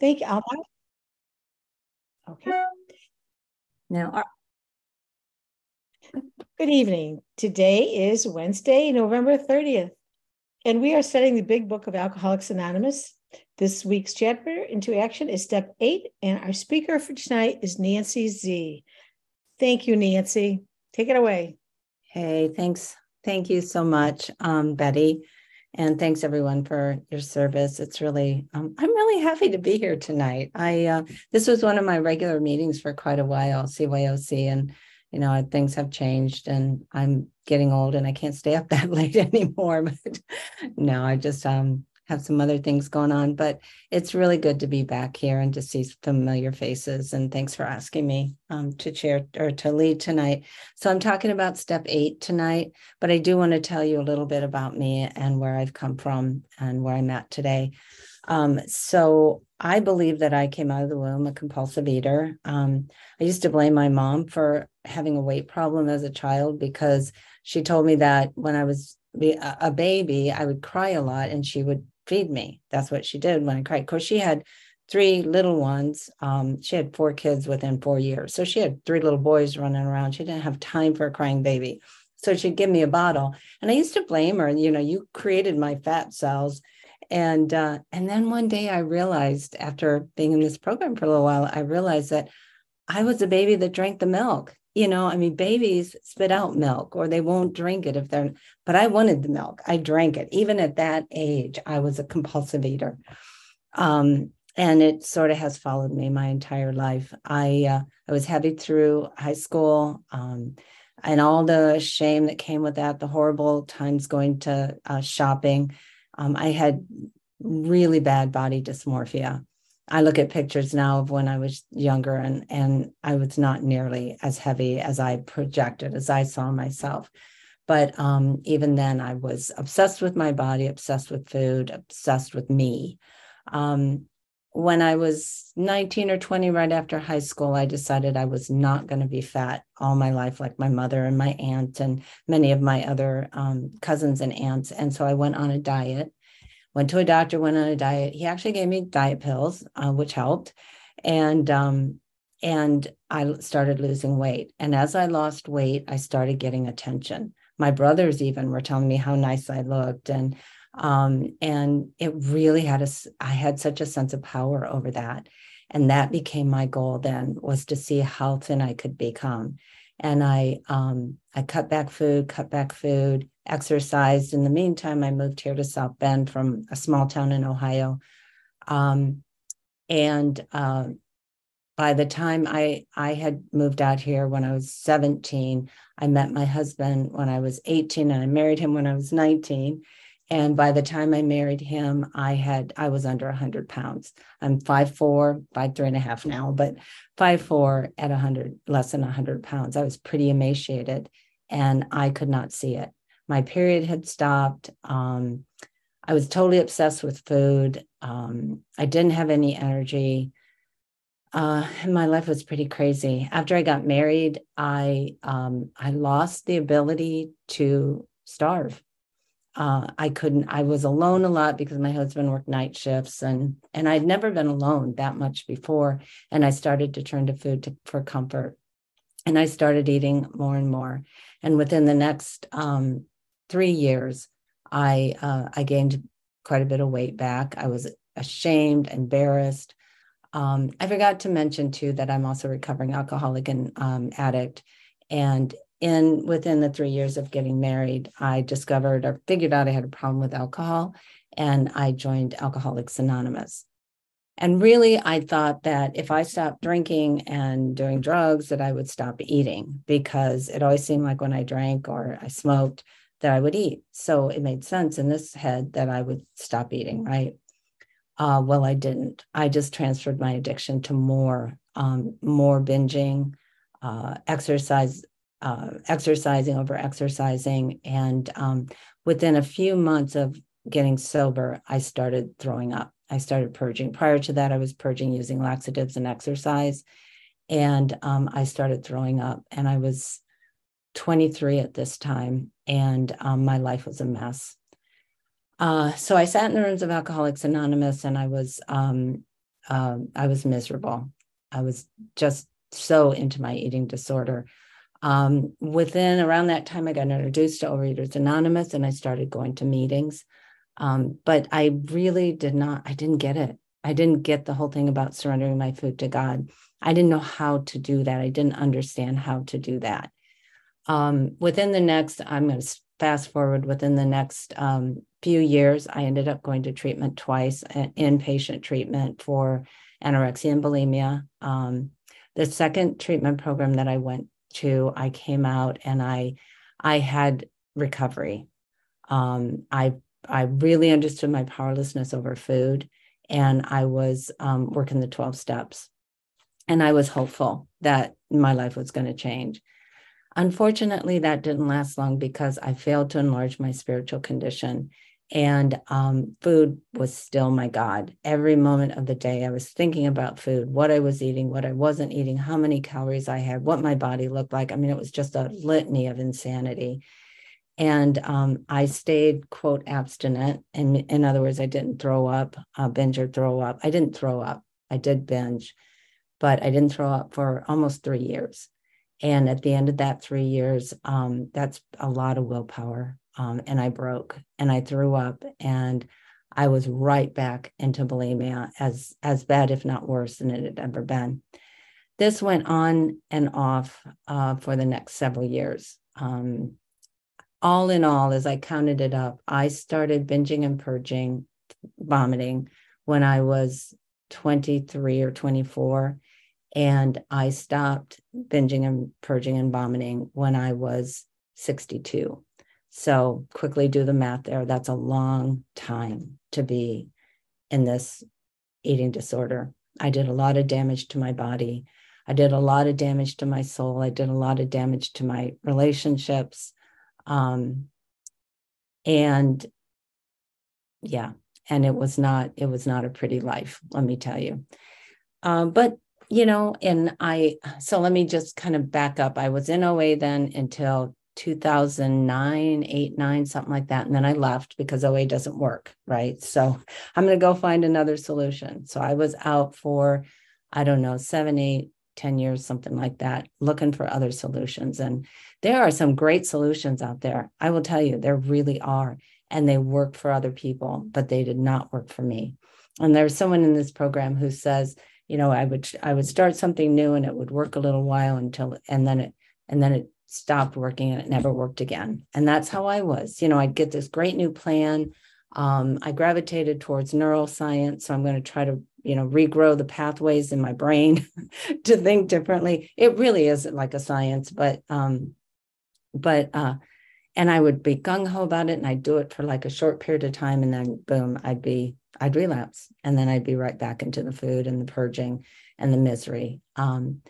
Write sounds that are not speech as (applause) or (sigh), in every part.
Thank you, Alma. Okay. Now, our- Good evening. Today is Wednesday, November 30th, and we are studying the Big Book of Alcoholics Anonymous. This week's chapter into action is step eight, and our speaker for tonight is Nancy Z. Thank you, Nancy. Take it away. hey, thanks. Thank you so much, um, Betty. And thanks everyone for your service. It's really, um, I'm really happy to be here tonight. I, uh, this was one of my regular meetings for quite a while, CYOC, and, you know, things have changed and I'm getting old and I can't stay up that (laughs) late anymore. But no, I just, um, have some other things going on, but it's really good to be back here and to see familiar faces. And thanks for asking me um, to chair or to lead tonight. So I'm talking about step eight tonight, but I do want to tell you a little bit about me and where I've come from and where I'm at today. Um, so I believe that I came out of the womb a compulsive eater. Um, I used to blame my mom for having a weight problem as a child because she told me that when I was a baby, I would cry a lot and she would feed me. That's what she did when I cried. Of course, she had three little ones. Um, she had four kids within four years. So she had three little boys running around. She didn't have time for a crying baby. So she'd give me a bottle. And I used to blame her. You know, you created my fat cells. And uh, and then one day I realized after being in this program for a little while, I realized that I was a baby that drank the milk you know, I mean, babies spit out milk or they won't drink it if they're, but I wanted the milk. I drank it. Even at that age, I was a compulsive eater. Um, and it sort of has followed me my entire life. I uh, I was heavy through high school, um, and all the shame that came with that, the horrible times going to uh, shopping. Um, I had really bad body dysmorphia, I look at pictures now of when I was younger and and I was not nearly as heavy as I projected as I saw myself. But um, even then, I was obsessed with my body, obsessed with food, obsessed with me. Um, when I was 19 or 20, right after high school, I decided I was not going to be fat all my life, like my mother and my aunt and many of my other um, cousins and aunts. And so I went on a diet went to a doctor, went on a diet. He actually gave me diet pills, uh, which helped. And um, and I started losing weight. And as I lost weight, I started getting attention. My brothers even were telling me how nice I looked, and um, and it really had a. I had such a sense of power over that, and that became my goal. Then was to see how thin I could become, and I um, I cut back food, cut back food, exercised. In the meantime, I moved here to South Bend from a small town in Ohio. Um, and uh, by the time I, I had moved out here when I was 17, I met my husband when I was 18 and I married him when I was 19. And by the time I married him, I had I was under 100 pounds. I'm five four, five three and a half now, but five four at 100, less than 100 pounds. I was pretty emaciated, and I could not see it my period had stopped. Um, I was totally obsessed with food. Um, I didn't have any energy. Uh, and my life was pretty crazy. After I got married, I um, I lost the ability to starve. Uh, I couldn't. I was alone a lot because my husband worked night shifts, and and I'd never been alone that much before. And I started to turn to food to, for comfort, and I started eating more and more. And within the next um, three years, I uh, I gained quite a bit of weight back. I was ashamed, embarrassed. Um, I forgot to mention too that I'm also recovering alcoholic and um, addict. And in within the three years of getting married, I discovered or figured out I had a problem with alcohol, and I joined Alcoholics Anonymous. And really, I thought that if I stopped drinking and doing drugs, that I would stop eating because it always seemed like when I drank or I smoked, that I would eat. So it made sense in this head that I would stop eating, right? Uh, well, I didn't. I just transferred my addiction to more, um, more binging, uh, exercise, uh, exercising over exercising, and um, within a few months of getting sober, I started throwing up. I started purging. Prior to that, I was purging using laxatives and exercise, and um, I started throwing up. And I was 23 at this time, and um, my life was a mess. Uh, so I sat in the rooms of Alcoholics Anonymous, and I was um, um, I was miserable. I was just so into my eating disorder. Um, within around that time, I got introduced to Overeaters Anonymous and I started going to meetings. Um, but I really did not, I didn't get it. I didn't get the whole thing about surrendering my food to God. I didn't know how to do that. I didn't understand how to do that. Um, within the next, I'm going to fast forward within the next um, few years, I ended up going to treatment twice, inpatient treatment for anorexia and bulimia. Um, the second treatment program that I went to, I came out and I, I had recovery. Um, I, I really understood my powerlessness over food, and I was um, working the twelve steps, and I was hopeful that my life was going to change. Unfortunately, that didn't last long because I failed to enlarge my spiritual condition. And um, food was still my God. Every moment of the day, I was thinking about food, what I was eating, what I wasn't eating, how many calories I had, what my body looked like. I mean, it was just a litany of insanity. And um, I stayed, quote, abstinent. And in other words, I didn't throw up, uh, binge or throw up. I didn't throw up. I did binge, but I didn't throw up for almost three years. And at the end of that three years, um, that's a lot of willpower. Um, and I broke and I threw up and I was right back into bulimia as as bad, if not worse, than it had ever been. This went on and off uh, for the next several years. Um, all in all, as I counted it up, I started binging and purging, vomiting when I was 23 or 24 and I stopped binging and purging and vomiting when I was 62. So quickly do the math there. That's a long time to be in this eating disorder. I did a lot of damage to my body. I did a lot of damage to my soul. I did a lot of damage to my relationships. Um, and yeah, and it was not it was not a pretty life, let me tell you. Um, but you know, and I, so let me just kind of back up. I was in OA then until 2009, 8, 9, something like that. And then I left because OA doesn't work. Right. So (laughs) I'm going to go find another solution. So I was out for, I don't know, seven, eight, 10 years, something like that, looking for other solutions. And there are some great solutions out there. I will tell you, there really are. And they work for other people, but they did not work for me. And there's someone in this program who says, you know i would i would start something new and it would work a little while until and then it and then it stopped working and it never worked again. And that's how i was you know i'd get this great new plan. Um, i gravitated towards neuroscience so i'm going to try to you know regrow the pathways in my brain (laughs) to think differently. It really isn't like a science but um but uh and i would be gung-ho about it and i'd do it for like a short period of time and then boom i'd be I'd relapse and then I'd be right back into the food and the purging and the misery. Um,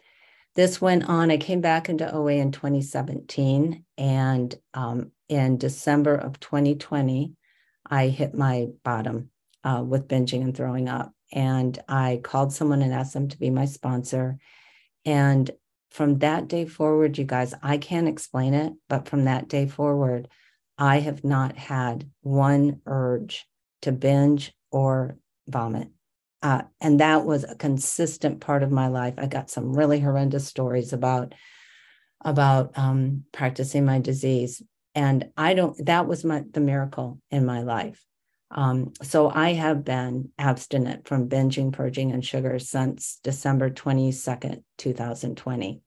this went on. I came back into OA in 2017. And um, in December of 2020, I hit my bottom uh, with binging and throwing up. And I called someone and asked them to be my sponsor. And from that day forward, you guys, I can't explain it, but from that day forward, I have not had one urge to binge or vomit. Uh, and that was a consistent part of my life. I got some really horrendous stories about about um, practicing my disease, and I don't. That was my the miracle in my life. Um, so I have been abstinent from binging, purging, and sugar since December twenty second, two thousand twenty.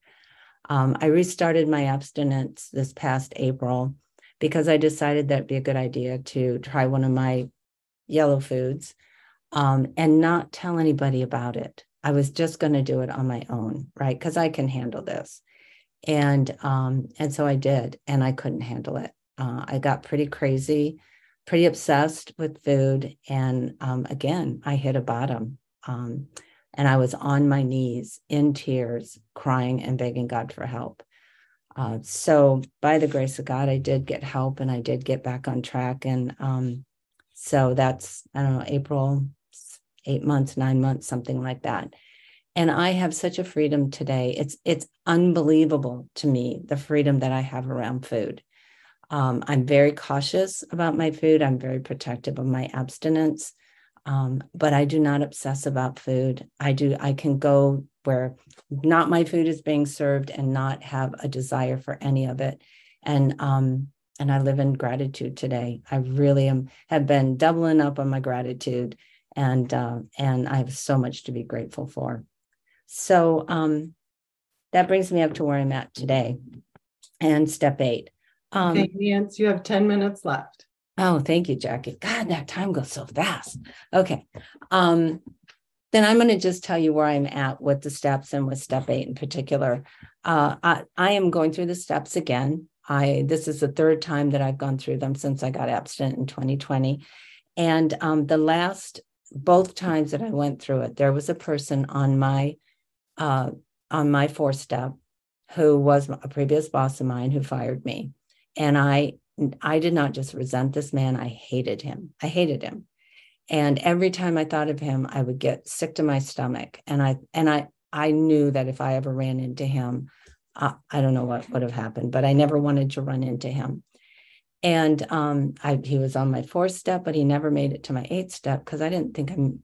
Um, I restarted my abstinence this past April because I decided that'd be a good idea to try one of my yellow foods um, and not tell anybody about it. I was just going to do it on my own, right? Because I can handle this. And um, and so I did, and I couldn't handle it. Uh, I got pretty crazy, pretty obsessed with food, and um, again, I hit a bottom. Um, and I was on my knees in tears, crying and begging God for help. Uh, so, by the grace of God, I did get help, and I did get back on track. And um, so that's, I don't know, April, eight months, nine months, something like that. And I have such a freedom today. It's it's unbelievable to me the freedom that I have around food. Um, I'm very cautious about my food. I'm very protective of my abstinence. Um, but I do not obsess about food. I do, I can go where not my food is being served and not have a desire for any of it. And um, and I live in gratitude today. I really am have been doubling up on my gratitude, and uh, and I have so much to be grateful for. So um, that brings me up to where I'm at today, and step eight. Um, okay, Nancy, you have ten minutes left. Oh, thank you, Jackie. God, that time goes so fast. Okay. Um, then I'm going to just tell you where I'm at with the steps and with step eight in particular. Uh, I, I am going through the steps again. I this is the third time that I've gone through them since I got abstinent in 2020. And um, the last both times that I went through it, there was a person on my uh, on my four step who was a previous boss of mine who fired me. And I I did not just resent this man, I hated him. I hated him. And every time I thought of him, I would get sick to my stomach. And I and I I knew that if I ever ran into him, uh, I don't know what would have happened, but I never wanted to run into him. And um, I, he was on my fourth step, but he never made it to my eighth step because I didn't think I'm,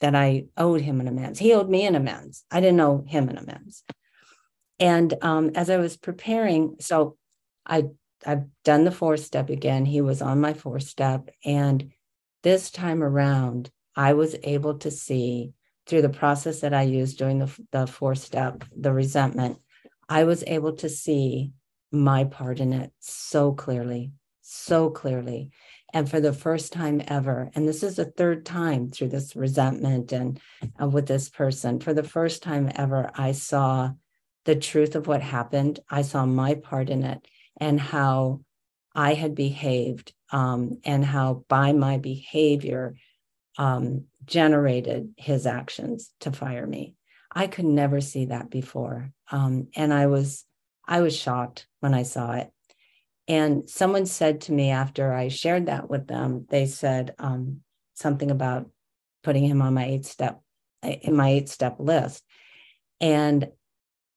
that I owed him an amends. He owed me an amends. I didn't owe him an amends. And um, as I was preparing, so I I've done the fourth step again. He was on my fourth step, and this time around, I was able to see through the process that I used during the the fourth step, the resentment, I was able to see my part in it so clearly, so clearly. And for the first time ever, and this is the third time through this resentment and uh, with this person, for the first time ever, I saw the truth of what happened. I saw my part in it and how I had behaved, um, and how by my behavior um, generated his actions to fire me. I could never see that before. Um, and I was I was shocked when I saw it. And someone said to me after I shared that with them, they said um, something about putting him on my eight step in my eight step list. And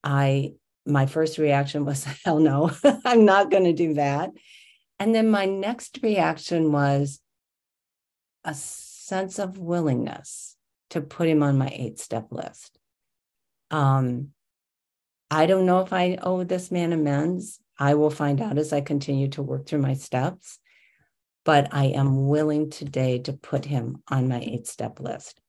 I my first reaction was, (laughs) hell no, (laughs) I'm not going to do that. And then my next reaction was a sense of willingness to put him on my eight step list. Um, I don't know if I owe this man amends. I will find out as I continue to work through my steps, but I am willing today to put him on my eight step list.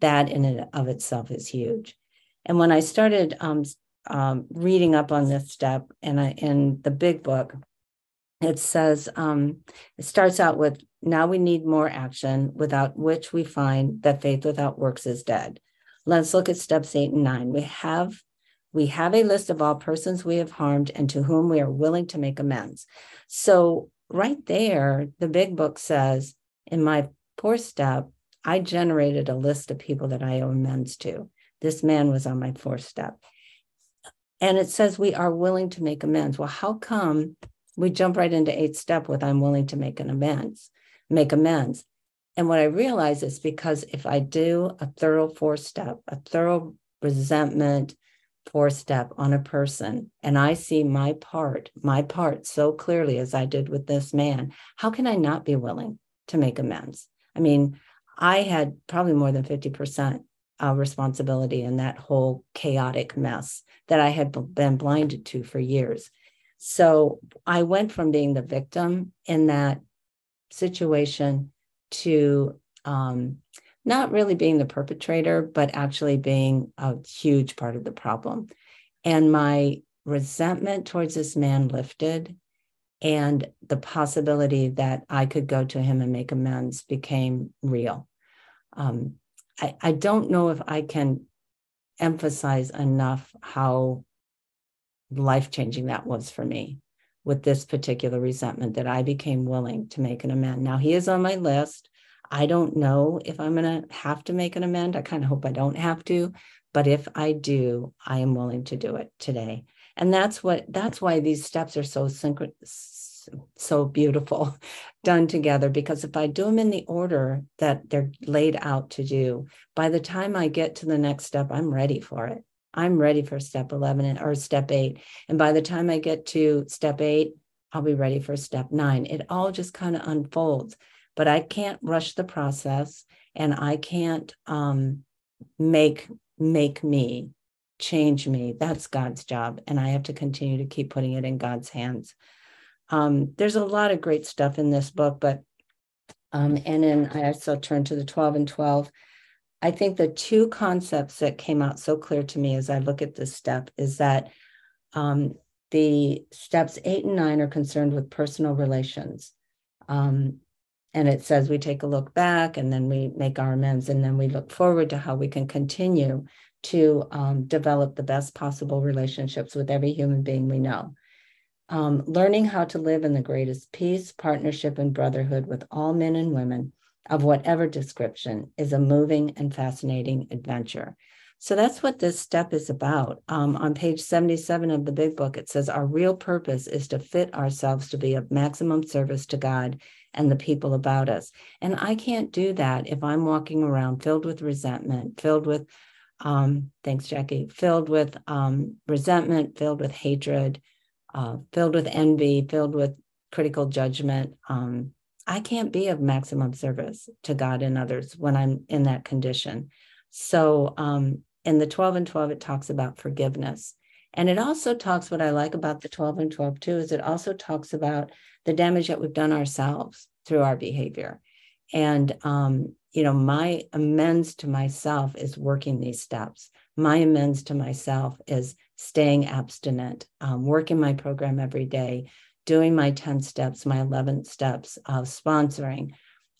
That in and of itself is huge. And when I started um, um, reading up on this step, and I, in the big book, it says um, it starts out with now we need more action without which we find that faith without works is dead Let's look at steps eight and nine. We have we have a list of all persons we have harmed and to whom we are willing to make amends. So right there, the big book says in my fourth step, I generated a list of people that I owe amends to. This man was on my fourth step. And it says we are willing to make amends. Well, how come we jump right into eighth step with I'm willing to make an amends, make amends? And what I realize is because if I do a thorough four step, a thorough resentment four step on a person, and I see my part, my part so clearly as I did with this man, how can I not be willing to make amends? I mean, I had probably more than 50% uh, responsibility in that whole chaotic mess that I had been blinded to for years. So I went from being the victim in that situation to um, not really being the perpetrator, but actually being a huge part of the problem. And my resentment towards this man lifted, and the possibility that I could go to him and make amends became real. Um, I, I don't know if I can emphasize enough how life changing that was for me with this particular resentment that I became willing to make an amend. Now he is on my list. I don't know if I'm going to have to make an amend. I kind of hope I don't have to, but if I do, I am willing to do it today. And that's what that's why these steps are so synchronous, so beautiful (laughs) done together because if I do them in the order that they're laid out to do, by the time I get to the next step, I'm ready for it. I'm ready for step 11 or step eight. And by the time I get to step eight, I'll be ready for step nine. It all just kind of unfolds, but I can't rush the process. and I can't um, make make me change me. That's God's job, and I have to continue to keep putting it in God's hands. Um, there's a lot of great stuff in this book, but um, and then I also turn to the 12 and 12. I think the two concepts that came out so clear to me as I look at this step is that um, the steps eight and nine are concerned with personal relations. Um, and it says we take a look back and then we make our amends and then we look forward to how we can continue to um, develop the best possible relationships with every human being we know. Um, learning how to live in the greatest peace, partnership, and brotherhood with all men and women of whatever description is a moving and fascinating adventure. So that's what this step is about. Um, on page 77 of the big book, it says our real purpose is to fit ourselves to be of maximum service to God and the people about us. And I can't do that if I'm walking around filled with resentment, filled with, um, thanks, Jackie, filled with um, resentment, filled with hatred, uh, filled with envy, filled with critical judgment. Um, I can't be of maximum service to God and others when I'm in that condition. So um, in the 12 and 12, it talks about forgiveness. And it also talks, what I like about the 12 and 12 too, is it also talks about the damage that we've done ourselves through our behavior. And, um, you know, my amends to myself is working these steps. My amends to myself is staying abstinent, um, working my program every day, doing my 10 steps, my 11 steps of sponsoring,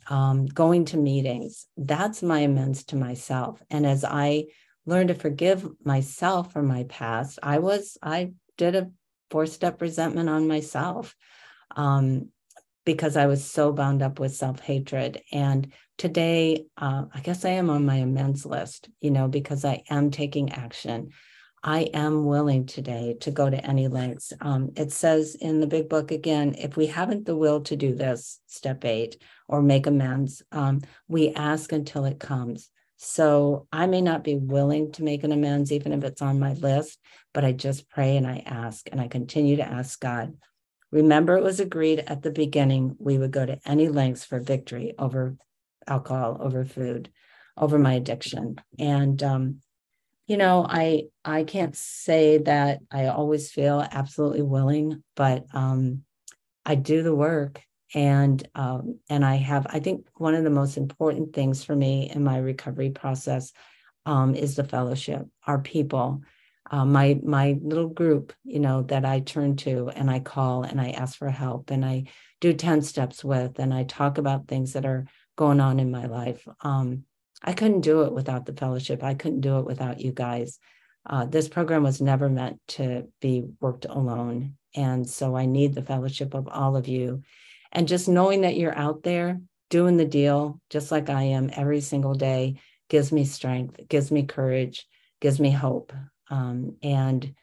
um, going to meetings. That's my amends to myself. And as I learn to forgive myself for my past. I was, I did a four step resentment on myself um, because I was so bound up with self hatred. And today, uh, I guess I am on my amends list, you know, because I am taking action. I am willing today to go to any lengths. Um, it says in the big book again if we haven't the will to do this, step eight, or make amends, um, we ask until it comes. So I may not be willing to make an amends, even if it's on my list, but I just pray and I ask and I continue to ask God. Remember, it was agreed at the beginning we would go to any lengths for victory over alcohol, over food, over my addiction. And um, you know, I I can't say that I always feel absolutely willing, but um, I do the work and um, and I have I think one of the most important things for me in my recovery process um, is the fellowship, our people, uh, my my little group, you know, that I turn to and I call and I ask for help and I do ten steps with and I talk about things that are going on in my life. Um, I couldn't do it without the fellowship. I couldn't do it without you guys. Uh, this program was never meant to be worked alone. And so I need the fellowship of all of you and just knowing that you're out there doing the deal, just like I am every single day, gives me strength, gives me courage, gives me hope. Um, and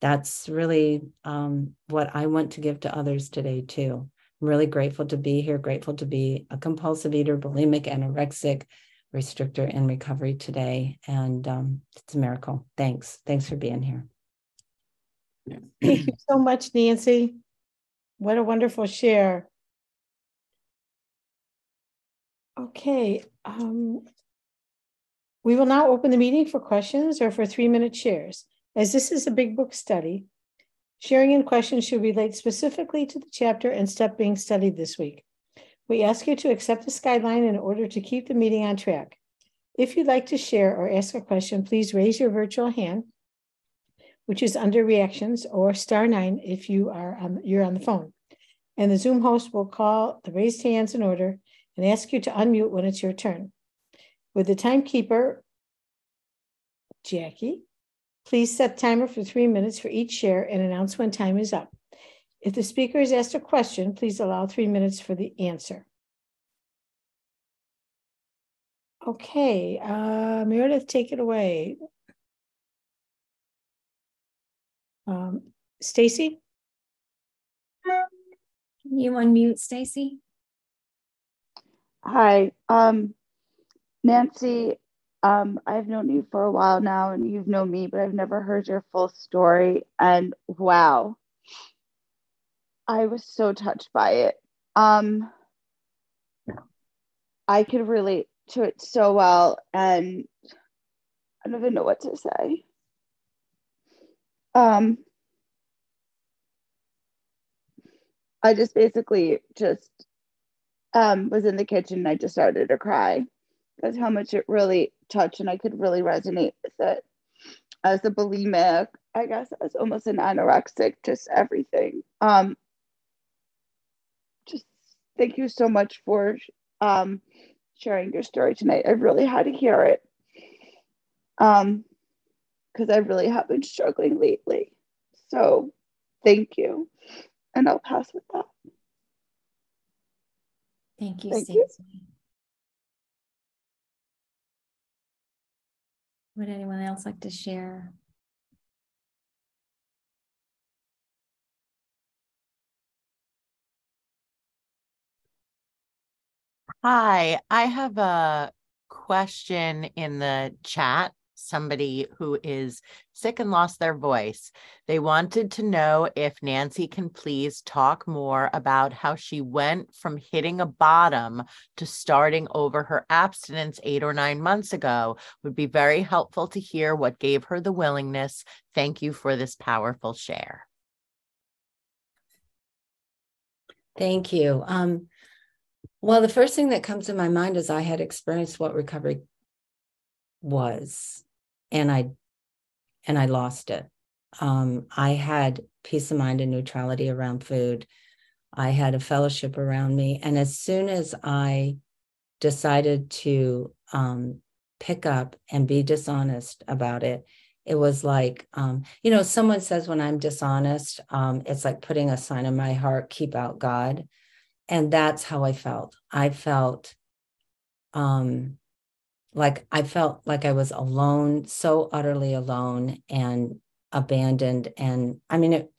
that's really um, what I want to give to others today, too. I'm really grateful to be here, grateful to be a compulsive eater, bulimic, anorexic, restrictor in recovery today. And um, it's a miracle. Thanks. Thanks for being here. Thank you so much, Nancy. What a wonderful share. Okay. Um, we will now open the meeting for questions or for three minute shares. As this is a big book study, sharing and questions should relate specifically to the chapter and step being studied this week. We ask you to accept this guideline in order to keep the meeting on track. If you'd like to share or ask a question, please raise your virtual hand, which is under reactions, or star nine if you are on, you're on the phone. And the Zoom host will call the raised hands in order and ask you to unmute when it's your turn. With the timekeeper, Jackie, please set timer for three minutes for each share and announce when time is up. If the speaker is asked a question, please allow three minutes for the answer. Okay, uh, Meredith, take it away. Um, Stacy? Can you unmute Stacy? Hi, um, Nancy. Um, I've known you for a while now, and you've known me, but I've never heard your full story. And wow, I was so touched by it. Um, I could relate to it so well and I don't even know what to say. Um, I just basically just um, was in the kitchen and I just started to cry because how much it really touched and I could really resonate with it. As a bulimic, I guess as almost an anorexic, just everything. Um, just thank you so much for um, sharing your story tonight. I really had to hear it. Um, because I really have been struggling lately. So thank you. And I'll pass with that. Thank you, Thank Stacey. you. Would anyone else like to share? Hi, I have a question in the chat. Somebody who is sick and lost their voice. They wanted to know if Nancy can please talk more about how she went from hitting a bottom to starting over her abstinence eight or nine months ago. Would be very helpful to hear what gave her the willingness. Thank you for this powerful share. Thank you. Um, well, the first thing that comes to my mind is I had experienced what recovery was, and I and I lost it. Um, I had peace of mind and neutrality around food. I had a fellowship around me, and as soon as I decided to um, pick up and be dishonest about it, it was like um, you know someone says when i'm dishonest um, it's like putting a sign in my heart keep out god and that's how i felt i felt um like i felt like i was alone so utterly alone and abandoned and i mean it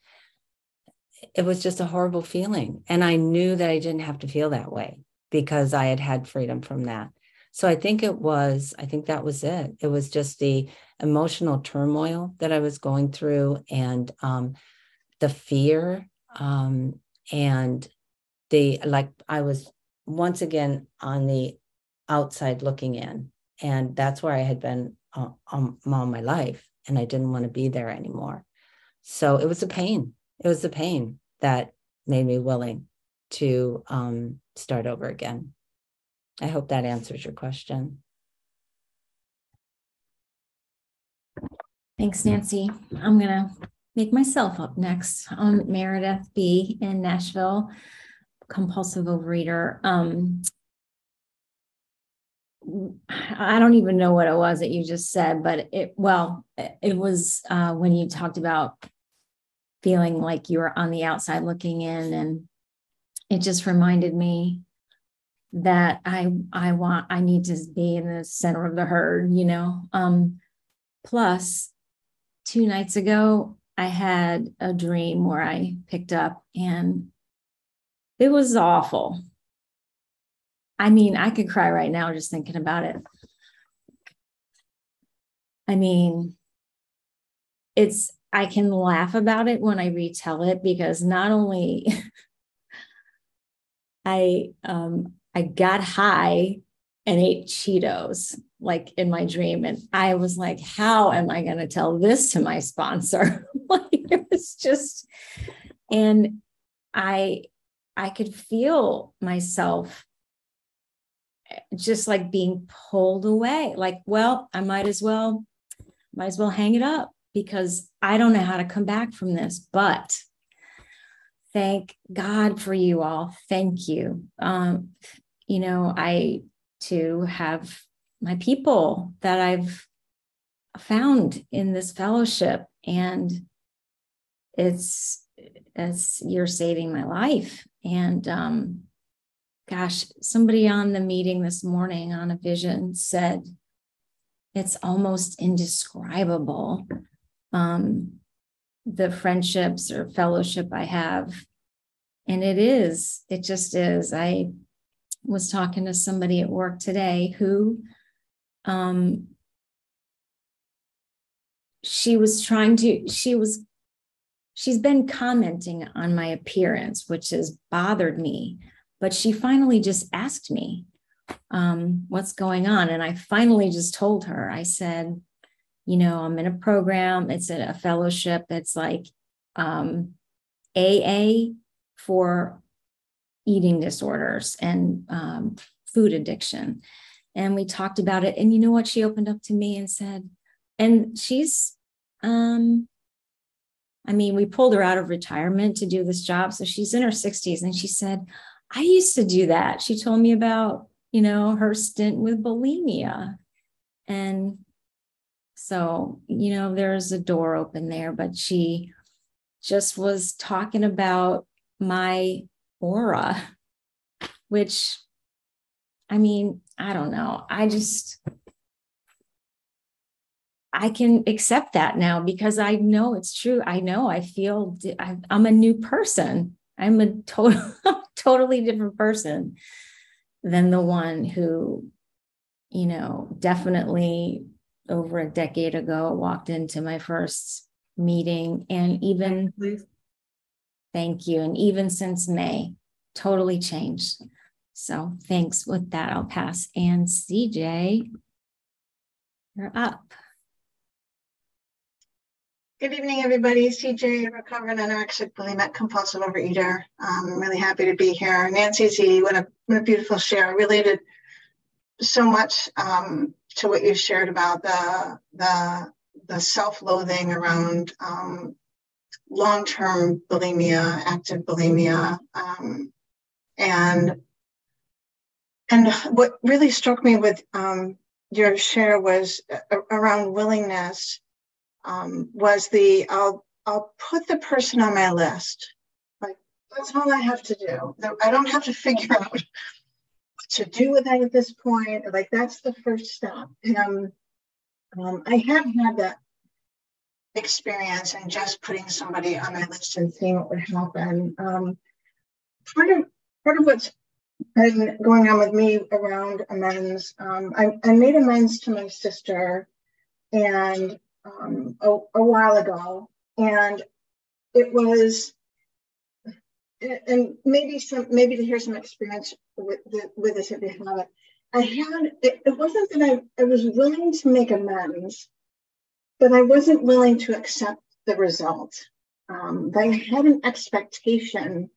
it was just a horrible feeling and i knew that i didn't have to feel that way because i had had freedom from that. So i think it was i think that was it. It was just the emotional turmoil that i was going through and um the fear um and the like i was once again on the outside looking in and that's where i had been uh, um, all my life and i didn't want to be there anymore so it was a pain it was the pain that made me willing to um, start over again i hope that answers your question Thanks, Nancy. I'm gonna make myself up next. I'm Meredith B in Nashville, compulsive overeater. Um, I don't even know what it was that you just said, but it well, it was uh, when you talked about feeling like you were on the outside looking in, and it just reminded me that I I want I need to be in the center of the herd, you know. Um, plus, two nights ago, I had a dream where I picked up and it was awful. I mean, I could cry right now just thinking about it. I mean, it's, I can laugh about it when I retell it because not only (laughs) I, um, I got high and ate Cheetos like in my dream. And I was like, how am I going to tell this to my sponsor? (laughs) like it was just, and I, I could feel myself just like being pulled away. Like, well, I might as well, might as well hang it up because I don't know how to come back from this. But thank God for you all. Thank you. Um, you know, I to have my people that I've found in this fellowship. And it's as you're saving my life. And um, gosh, somebody on the meeting this morning on a vision said it's almost indescribable um, the friendships or fellowship I have. And it is, it just is. I was talking to somebody at work today who um, she was trying to, she was, she's been commenting on my appearance, which has bothered me. But she finally just asked me, um, what's going on? And I finally just told her, I said, you know, I'm in a program, it's a, a fellowship, it's like um, AA for eating disorders and um, food addiction. And we talked about it. And you know what? She opened up to me and said, and she's, um, I mean, we pulled her out of retirement to do this job. So she's in her 60s. And she said, I used to do that. She told me about, you know, her stint with bulimia. And so, you know, there's a door open there, but she just was talking about my aura, which I mean, I don't know. I just, I can accept that now because I know it's true. I know I feel I'm a new person. I'm a total, (laughs) totally different person than the one who, you know, definitely over a decade ago walked into my first meeting and even Please. thank you and even since May totally changed. So thanks. With that, I'll pass. And CJ, you're up. Good evening, everybody. CJ, recovered anorexic bulimic compulsive overeater. Um, I'm really happy to be here. Nancy Z, what a, what a beautiful share. Related so much um, to what you shared about the the the self-loathing around um, long-term bulimia, active bulimia, um, and and what really struck me with um, your share was uh, around willingness um, was the I'll I'll put the person on my list. Like that's all I have to do. I don't have to figure (laughs) out what to do with that at this point. Like that's the first step. And um, I have had that experience and just putting somebody on my list and seeing what would happen. Um, part of part of what's been going on with me around amends. Um, I, I, made amends to my sister and um, a, a, while ago, and it was, and maybe some, maybe to hear some experience with the, with this if you have it. I had it, it wasn't that I, I was willing to make amends, but I wasn't willing to accept the result. Um, I had an expectation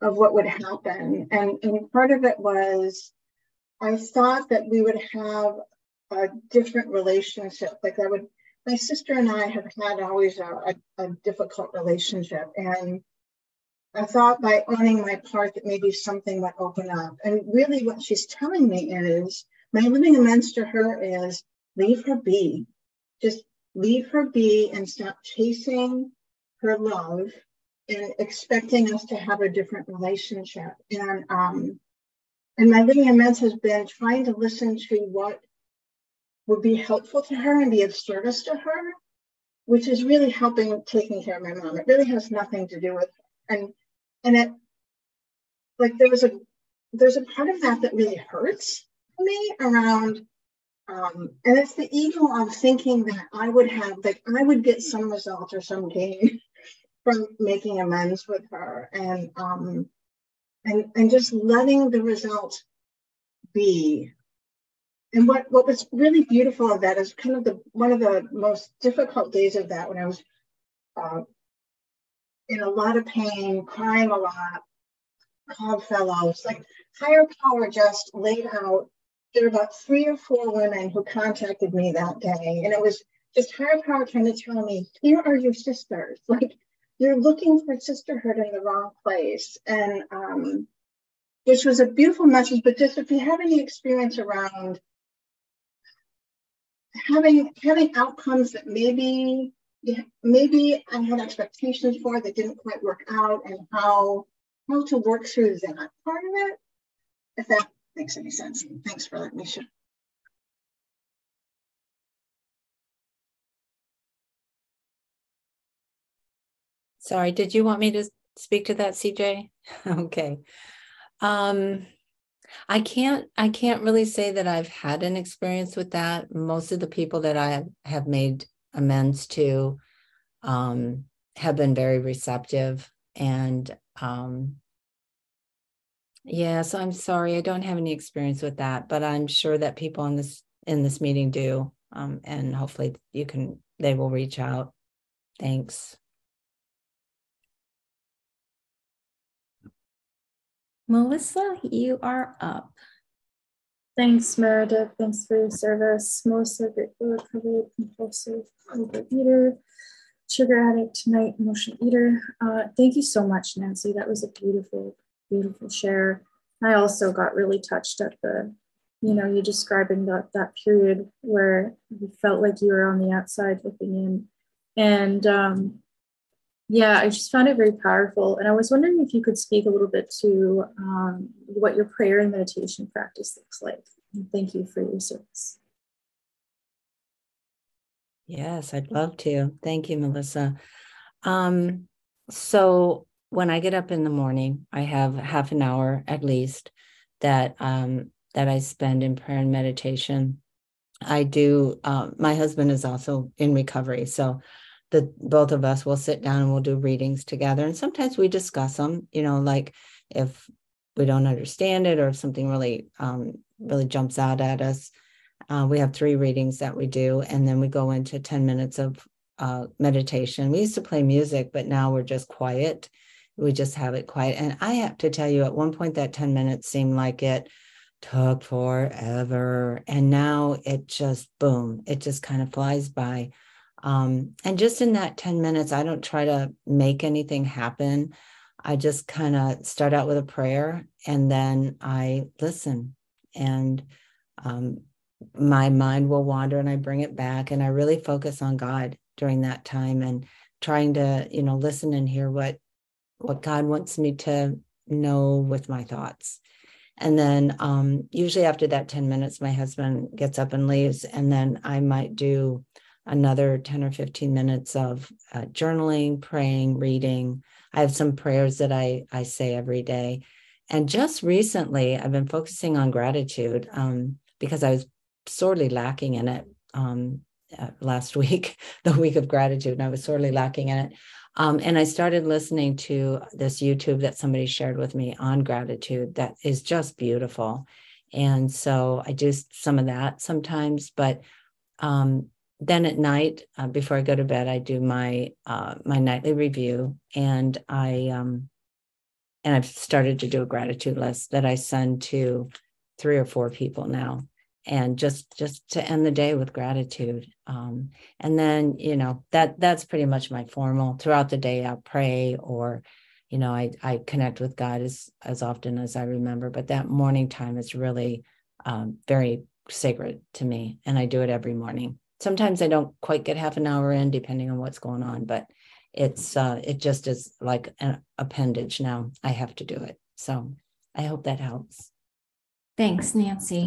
of what would happen. And, and part of it was I thought that we would have a different relationship. Like I would, my sister and I have had always a, a, a difficult relationship. And I thought by owning my part that maybe something would open up. And really what she's telling me is my living amends to her is leave her be. Just leave her be and stop chasing her love and expecting us to have a different relationship. And um, and my living amends has been trying to listen to what would be helpful to her and be of service to her, which is really helping taking care of my mom. It really has nothing to do with her. and and it like there was a there's a part of that that really hurts me around um, and it's the ego of thinking that I would have like I would get some result or some gain (laughs) from making amends with her and um and and just letting the result be and what what was really beautiful of that is kind of the one of the most difficult days of that when i was uh, in a lot of pain crying a lot called fellows like higher power just laid out there were about three or four women who contacted me that day and it was just higher power trying to tell me here are your sisters (laughs) like you're looking for sisterhood in the wrong place. And um, which was a beautiful message. But just if you have any experience around having having outcomes that maybe maybe I had expectations for that didn't quite work out, and how how to work through that part of it, if that makes any sense. Thanks for letting me share. Sorry, did you want me to speak to that, CJ? (laughs) okay. Um, I can't I can't really say that I've had an experience with that. Most of the people that I have made amends to um, have been very receptive and um, So I'm sorry. I don't have any experience with that, but I'm sure that people in this in this meeting do. Um, and hopefully you can they will reach out. Thanks. Melissa, you are up. Thanks, Meredith. Thanks for your service. Melissa, grateful recovered compulsive overeater, sugar addict, night emotional eater. Uh, thank you so much, Nancy. That was a beautiful, beautiful share. I also got really touched at the, you know, you describing that that period where you felt like you were on the outside looking in, and um, yeah, I just found it very powerful. And I was wondering if you could speak a little bit to um, what your prayer and meditation practice looks like. And thank you for your service. Yes, I'd love to. Thank you, Melissa. Um, so when I get up in the morning, I have half an hour at least that um, that I spend in prayer and meditation. I do. Uh, my husband is also in recovery, so the both of us will sit down and we'll do readings together. And sometimes we discuss them you know like if we don't understand it or if something really um, really jumps out at us. Uh, we have three readings that we do and then we go into 10 minutes of uh, meditation. We used to play music but now we're just quiet. We just have it quiet. And i have to tell you at one point that 10 minutes seemed like it took forever. And now it just boom it just kind of flies by um, and just in that 10 minutes, I don't try to make anything happen. I just kind of start out with a prayer and then I listen. And um, my mind will wander and I bring it back. And I really focus on God during that time and trying to, you know, listen and hear what what God wants me to know with my thoughts. And then um, usually after that 10 minutes, my husband gets up and leaves. And then I might do another 10 or 15 minutes of uh, journaling, praying, reading. I have some prayers that I, I say every day. And just recently, I've been focusing on gratitude um, because I was sorely lacking in it um, uh, last (laughs) week, the week of gratitude, and I was sorely lacking in it. Um, and I started listening to this YouTube that somebody shared with me on gratitude that is just beautiful. And so I do some of that sometimes, but um, then at night uh, before I go to bed, I do my uh, my nightly review, and I um, and I've started to do a gratitude list that I send to three or four people now, and just just to end the day with gratitude. Um, and then you know that that's pretty much my formal throughout the day. I'll pray or you know I I connect with God as as often as I remember, but that morning time is really um, very sacred to me, and I do it every morning sometimes I don't quite get half an hour in, depending on what's going on, but it's uh, it just is like an appendage now. I have to do it. So I hope that helps. Thanks, Nancy.